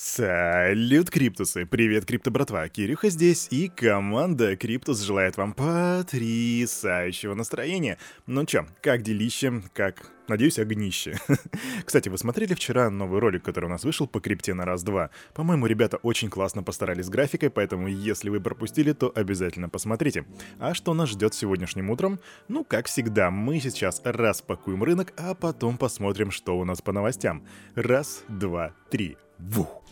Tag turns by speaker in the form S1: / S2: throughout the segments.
S1: Салют, Криптусы! Привет, Крипто братва! Кирюха здесь, и команда Криптус желает вам потрясающего настроения. Ну чё, как делище, как Надеюсь, огнище. Кстати, вы смотрели вчера новый ролик, который у нас вышел по крипте на раз-два? По-моему, ребята очень классно постарались с графикой, поэтому если вы пропустили, то обязательно посмотрите. А что нас ждет сегодняшним утром? Ну, как всегда, мы сейчас распакуем рынок, а потом посмотрим, что у нас по новостям. Раз, два, три. Вух!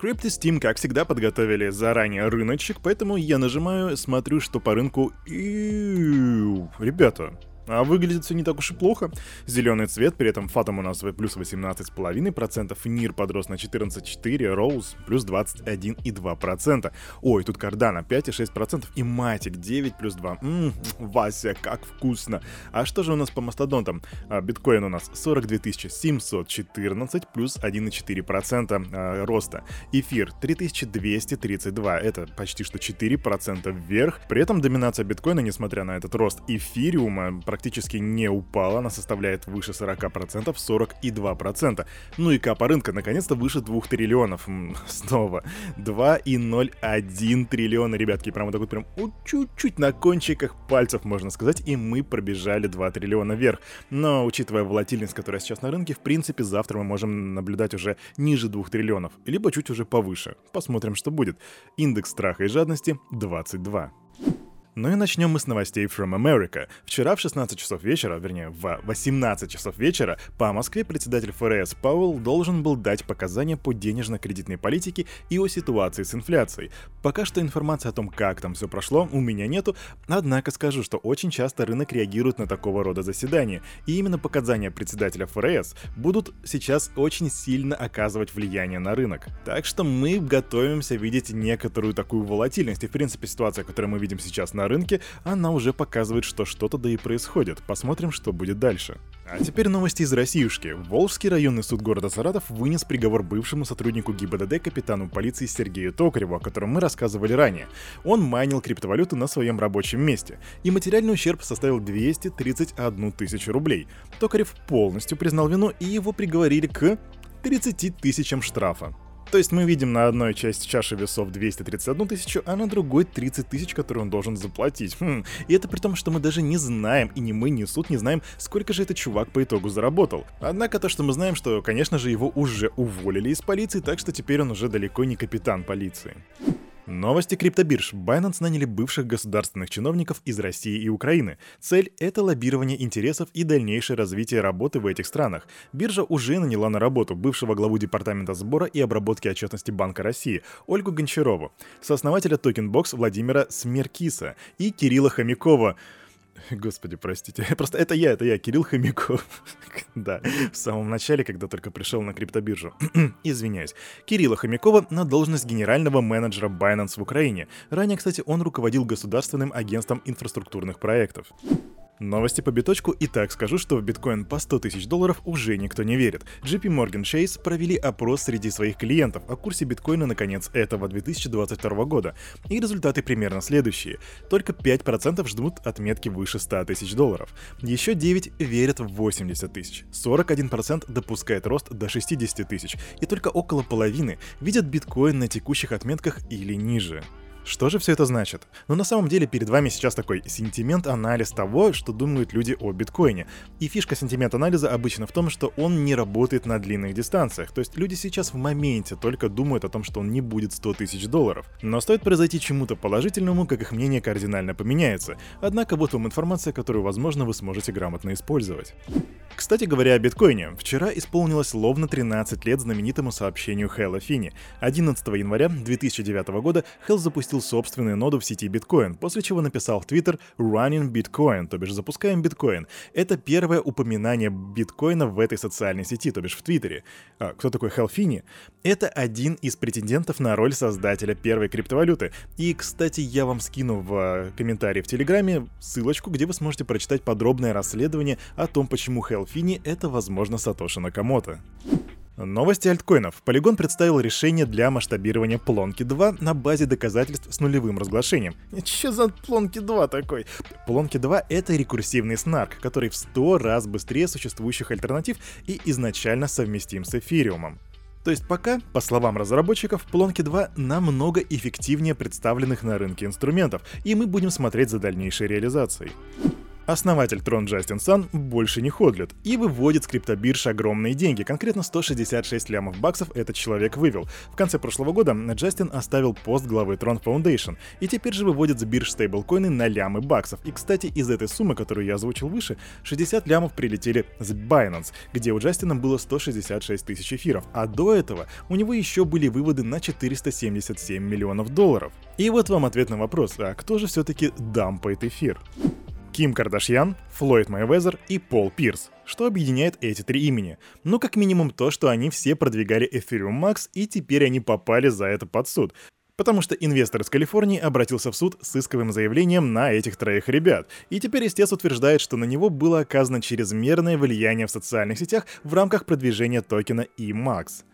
S1: Crypto Steam, как всегда, подготовили заранее рыночек, поэтому я нажимаю, смотрю, что по рынку... И... Ребята, а выглядит все не так уж и плохо. Зеленый цвет, при этом Фатом у нас плюс 18,5%, Нир подрос на 14,4%, Роуз плюс 21,2%. Ой, тут Кардана 5,6% и Матик 9 плюс 2. Ммм, Вася, как вкусно. А что же у нас по мастодонтам? А, биткоин у нас 42 714 плюс 1,4% а, роста. Эфир 3232, это почти что 4% вверх. При этом доминация биткоина, несмотря на этот рост эфириума, практически не упала, она составляет выше 40%, 42%. Ну и капа рынка наконец-то выше 2 триллионов. Снова 2,01 триллиона, ребятки, прям вот так вот прям чуть-чуть на кончиках пальцев, можно сказать, и мы пробежали 2 триллиона вверх. Но учитывая волатильность, которая сейчас на рынке, в принципе, завтра мы можем наблюдать уже ниже 2 триллионов, либо чуть уже повыше. Посмотрим, что будет. Индекс страха и жадности 22. Ну и начнем мы с новостей from America. Вчера в 16 часов вечера, вернее, в 18 часов вечера, по Москве председатель ФРС Пауэлл должен был дать показания по денежно-кредитной политике и о ситуации с инфляцией. Пока что информации о том, как там все прошло, у меня нету, однако скажу, что очень часто рынок реагирует на такого рода заседания, и именно показания председателя ФРС будут сейчас очень сильно оказывать влияние на рынок. Так что мы готовимся видеть некоторую такую волатильность, и в принципе ситуация, которую мы видим сейчас на рынке, она уже показывает, что что-то да и происходит. Посмотрим, что будет дальше. А теперь новости из Россиюшки. Волжский районный суд города Саратов вынес приговор бывшему сотруднику ГИБДД капитану полиции Сергею Токареву, о котором мы рассказывали ранее. Он майнил криптовалюту на своем рабочем месте, и материальный ущерб составил 231 тысячу рублей. Токарев полностью признал вину, и его приговорили к 30 тысячам штрафа. То есть мы видим на одной части чаши весов 231 тысячу, а на другой 30 тысяч, которые он должен заплатить. Хм. И это при том, что мы даже не знаем, и ни мы, ни суд не знаем, сколько же этот чувак по итогу заработал. Однако то, что мы знаем, что, конечно же, его уже уволили из полиции, так что теперь он уже далеко не капитан полиции. Новости криптобирж. Binance наняли бывших государственных чиновников из России и Украины. Цель — это лоббирование интересов и дальнейшее развитие работы в этих странах. Биржа уже наняла на работу бывшего главу департамента сбора и обработки отчетности Банка России Ольгу Гончарову, сооснователя Tokenbox Владимира Смеркиса и Кирилла Хомякова, Господи, простите. Просто это я, это я, Кирилл Хомяков. да, в самом начале, когда только пришел на криптобиржу. Извиняюсь. Кирилла Хомякова на должность генерального менеджера Binance в Украине. Ранее, кстати, он руководил государственным агентством инфраструктурных проектов. Новости по биточку и так скажу, что в биткоин по 100 тысяч долларов уже никто не верит. JP Morgan Chase провели опрос среди своих клиентов о курсе биткоина на конец этого 2022 года. И результаты примерно следующие. Только 5% ждут отметки выше 100 тысяч долларов. Еще 9 верят в 80 тысяч. 41% допускает рост до 60 тысяч. И только около половины видят биткоин на текущих отметках или ниже. Что же все это значит? Ну на самом деле перед вами сейчас такой сентимент-анализ того, что думают люди о биткоине. И фишка сентимент-анализа обычно в том, что он не работает на длинных дистанциях. То есть люди сейчас в моменте только думают о том, что он не будет 100 тысяч долларов. Но стоит произойти чему-то положительному, как их мнение кардинально поменяется. Однако вот вам информация, которую, возможно, вы сможете грамотно использовать. Кстати говоря о биткоине, вчера исполнилось ровно 13 лет знаменитому сообщению Хэлла Фини. 11 января 2009 года Хелл запустил собственную ноду в сети биткоин, после чего написал в Твиттер «Running Bitcoin», то бишь «Запускаем биткоин». Это первое упоминание биткоина в этой социальной сети, то бишь в Твиттере. А, кто такой Хелл Фини? Это один из претендентов на роль создателя первой криптовалюты. И, кстати, я вам скину в э, комментарии в Телеграме ссылочку, где вы сможете прочитать подробное расследование о том, почему Хелл Фини — это, возможно, Сатоши Накамото. Новости альткоинов. Polygon представил решение для масштабирования Плонки 2 на базе доказательств с нулевым разглашением. Че за Плонки 2 такой? Плонки 2 — это рекурсивный снарк, который в 100 раз быстрее существующих альтернатив и изначально совместим с эфириумом. То есть пока, по словам разработчиков, Plonky 2 намного эффективнее представленных на рынке инструментов, и мы будем смотреть за дальнейшей реализацией. Основатель Трон Джастин Сан больше не ходлит и выводит с криптобирж огромные деньги, конкретно 166 лямов баксов этот человек вывел. В конце прошлого года Джастин оставил пост главы Трон Foundation и теперь же выводит с бирж стейблкоины на лямы баксов. И, кстати, из этой суммы, которую я озвучил выше, 60 лямов прилетели с Binance, где у Джастина было 166 тысяч эфиров, а до этого у него еще были выводы на 477 миллионов долларов. И вот вам ответ на вопрос, а кто же все-таки дампает эфир? Ким Кардашьян, Флойд Майвезер и Пол Пирс. Что объединяет эти три имени? Ну, как минимум то, что они все продвигали Ethereum Max, и теперь они попали за это под суд. Потому что инвестор из Калифорнии обратился в суд с исковым заявлением на этих троих ребят. И теперь истец утверждает, что на него было оказано чрезмерное влияние в социальных сетях в рамках продвижения токена eMax.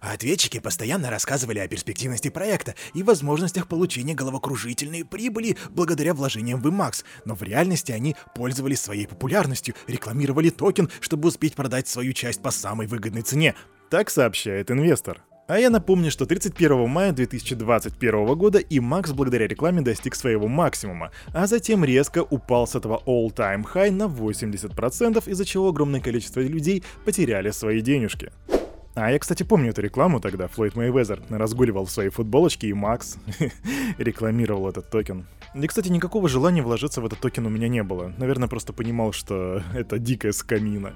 S2: А ответчики постоянно рассказывали о перспективности проекта и возможностях получения головокружительной прибыли благодаря вложениям в IMAX, но в реальности они пользовались своей популярностью, рекламировали токен, чтобы успеть продать свою часть по самой выгодной цене.
S1: Так сообщает инвестор. А я напомню, что 31 мая 2021 года и Макс благодаря рекламе достиг своего максимума, а затем резко упал с этого all-time high на 80%, из-за чего огромное количество людей потеряли свои денежки. А я, кстати, помню эту рекламу тогда. Флойд Мэйвезер разгуливал в своей футболочке, и Макс рекламировал этот токен. И, кстати, никакого желания вложиться в этот токен у меня не было. Наверное, просто понимал, что это дикая скамина.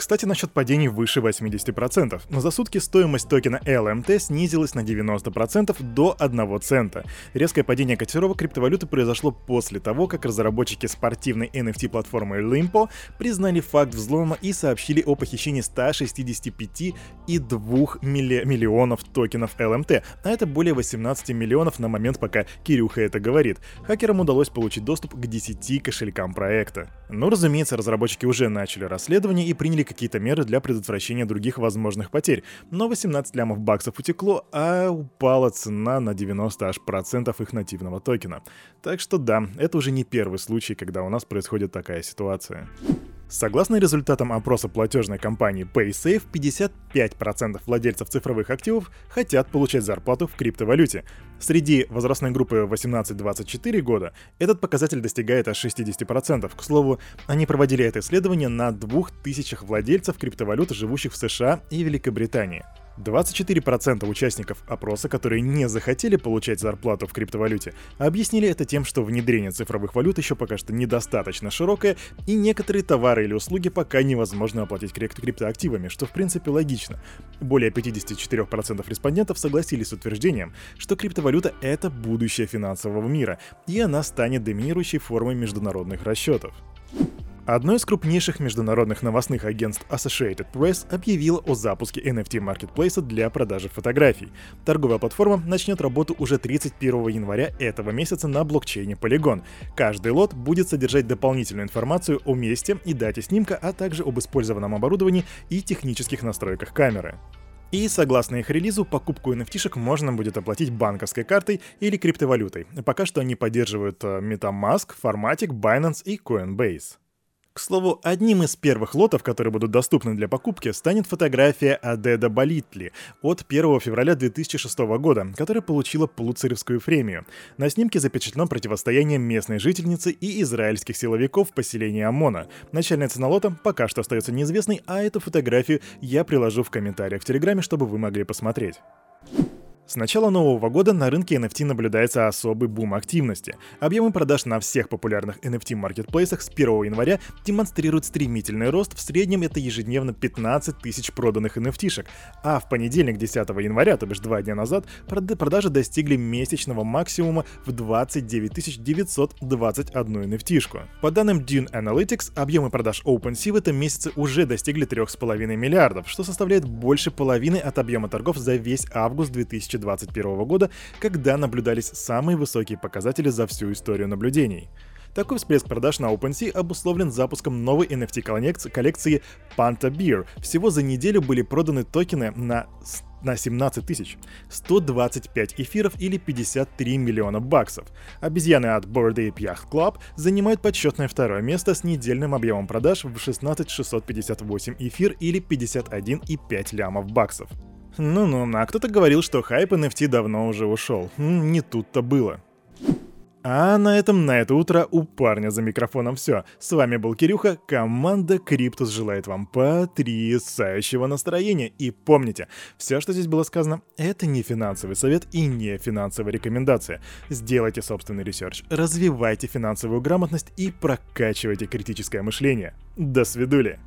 S1: Кстати, насчет падений выше 80%, но за сутки стоимость токена LMT снизилась на 90% до 1 цента. Резкое падение котировок криптовалюты произошло после того, как разработчики спортивной NFT-платформы Lympo признали факт взлома и сообщили о похищении 165,2 милли- миллионов токенов LMT, а это более 18 миллионов на момент, пока Кирюха это говорит. Хакерам удалось получить доступ к 10 кошелькам проекта. Но, разумеется, разработчики уже начали расследование и приняли какие-то меры для предотвращения других возможных потерь. Но 18 лямов баксов утекло, а упала цена на 90 аж процентов их нативного токена. Так что да, это уже не первый случай, когда у нас происходит такая ситуация. Согласно результатам опроса платежной компании PaySafe, 55% владельцев цифровых активов хотят получать зарплату в криптовалюте. Среди возрастной группы 18-24 года этот показатель достигает аж 60%. К слову, они проводили это исследование на 2000 владельцев криптовалют, живущих в США и Великобритании. 24% участников опроса, которые не захотели получать зарплату в криптовалюте, объяснили это тем, что внедрение цифровых валют еще пока что недостаточно широкое, и некоторые товары или услуги пока невозможно оплатить крипто криптоактивами, что в принципе логично. Более 54% респондентов согласились с утверждением, что криптовалюта — это будущее финансового мира, и она станет доминирующей формой международных расчетов. Одно из крупнейших международных новостных агентств Associated Press объявило о запуске NFT-маркетплейса для продажи фотографий. Торговая платформа начнет работу уже 31 января этого месяца на блокчейне Polygon. Каждый лот будет содержать дополнительную информацию о месте и дате снимка, а также об использованном оборудовании и технических настройках камеры. И согласно их релизу, покупку NFT-шек можно будет оплатить банковской картой или криптовалютой. Пока что они поддерживают э, MetaMask, Formatic, Binance и Coinbase. К слову, одним из первых лотов, которые будут доступны для покупки, станет фотография Адеда Болитли от 1 февраля 2006 года, которая получила Пулуцеревскую премию. На снимке запечатлено противостояние местной жительницы и израильских силовиков в поселении Амона. Начальная цена лота пока что остается неизвестной, а эту фотографию я приложу в комментариях в Телеграме, чтобы вы могли посмотреть. С начала нового года на рынке NFT наблюдается особый бум активности. Объемы продаж на всех популярных NFT-маркетплейсах с 1 января демонстрируют стремительный рост, в среднем это ежедневно 15 тысяч проданных NFT-шек, а в понедельник 10 января, то бишь два дня назад, продажи достигли месячного максимума в 29 921 NFT-шку. По данным Dune Analytics, объемы продаж OpenSea в этом месяце уже достигли 3,5 миллиардов, что составляет больше половины от объема торгов за весь август 2020 2021 года, когда наблюдались самые высокие показатели за всю историю наблюдений. Такой всплеск продаж на OpenSea обусловлен запуском новой NFT-коллекции Panta Beer. Всего за неделю были проданы токены на на 17 тысяч, 125 эфиров или 53 миллиона баксов. Обезьяны от Bored Ape Yacht Club занимают почетное второе место с недельным объемом продаж в 16 658 эфир или 51,5 лямов баксов. Ну-ну, а кто-то говорил, что хайп NFT давно уже ушел. Не тут-то было. А на этом на это утро у парня за микрофоном все. С вами был Кирюха, команда Криптус желает вам потрясающего настроения. И помните, все, что здесь было сказано, это не финансовый совет и не финансовая рекомендация. Сделайте собственный ресерч, развивайте финансовую грамотность и прокачивайте критическое мышление. До свидули!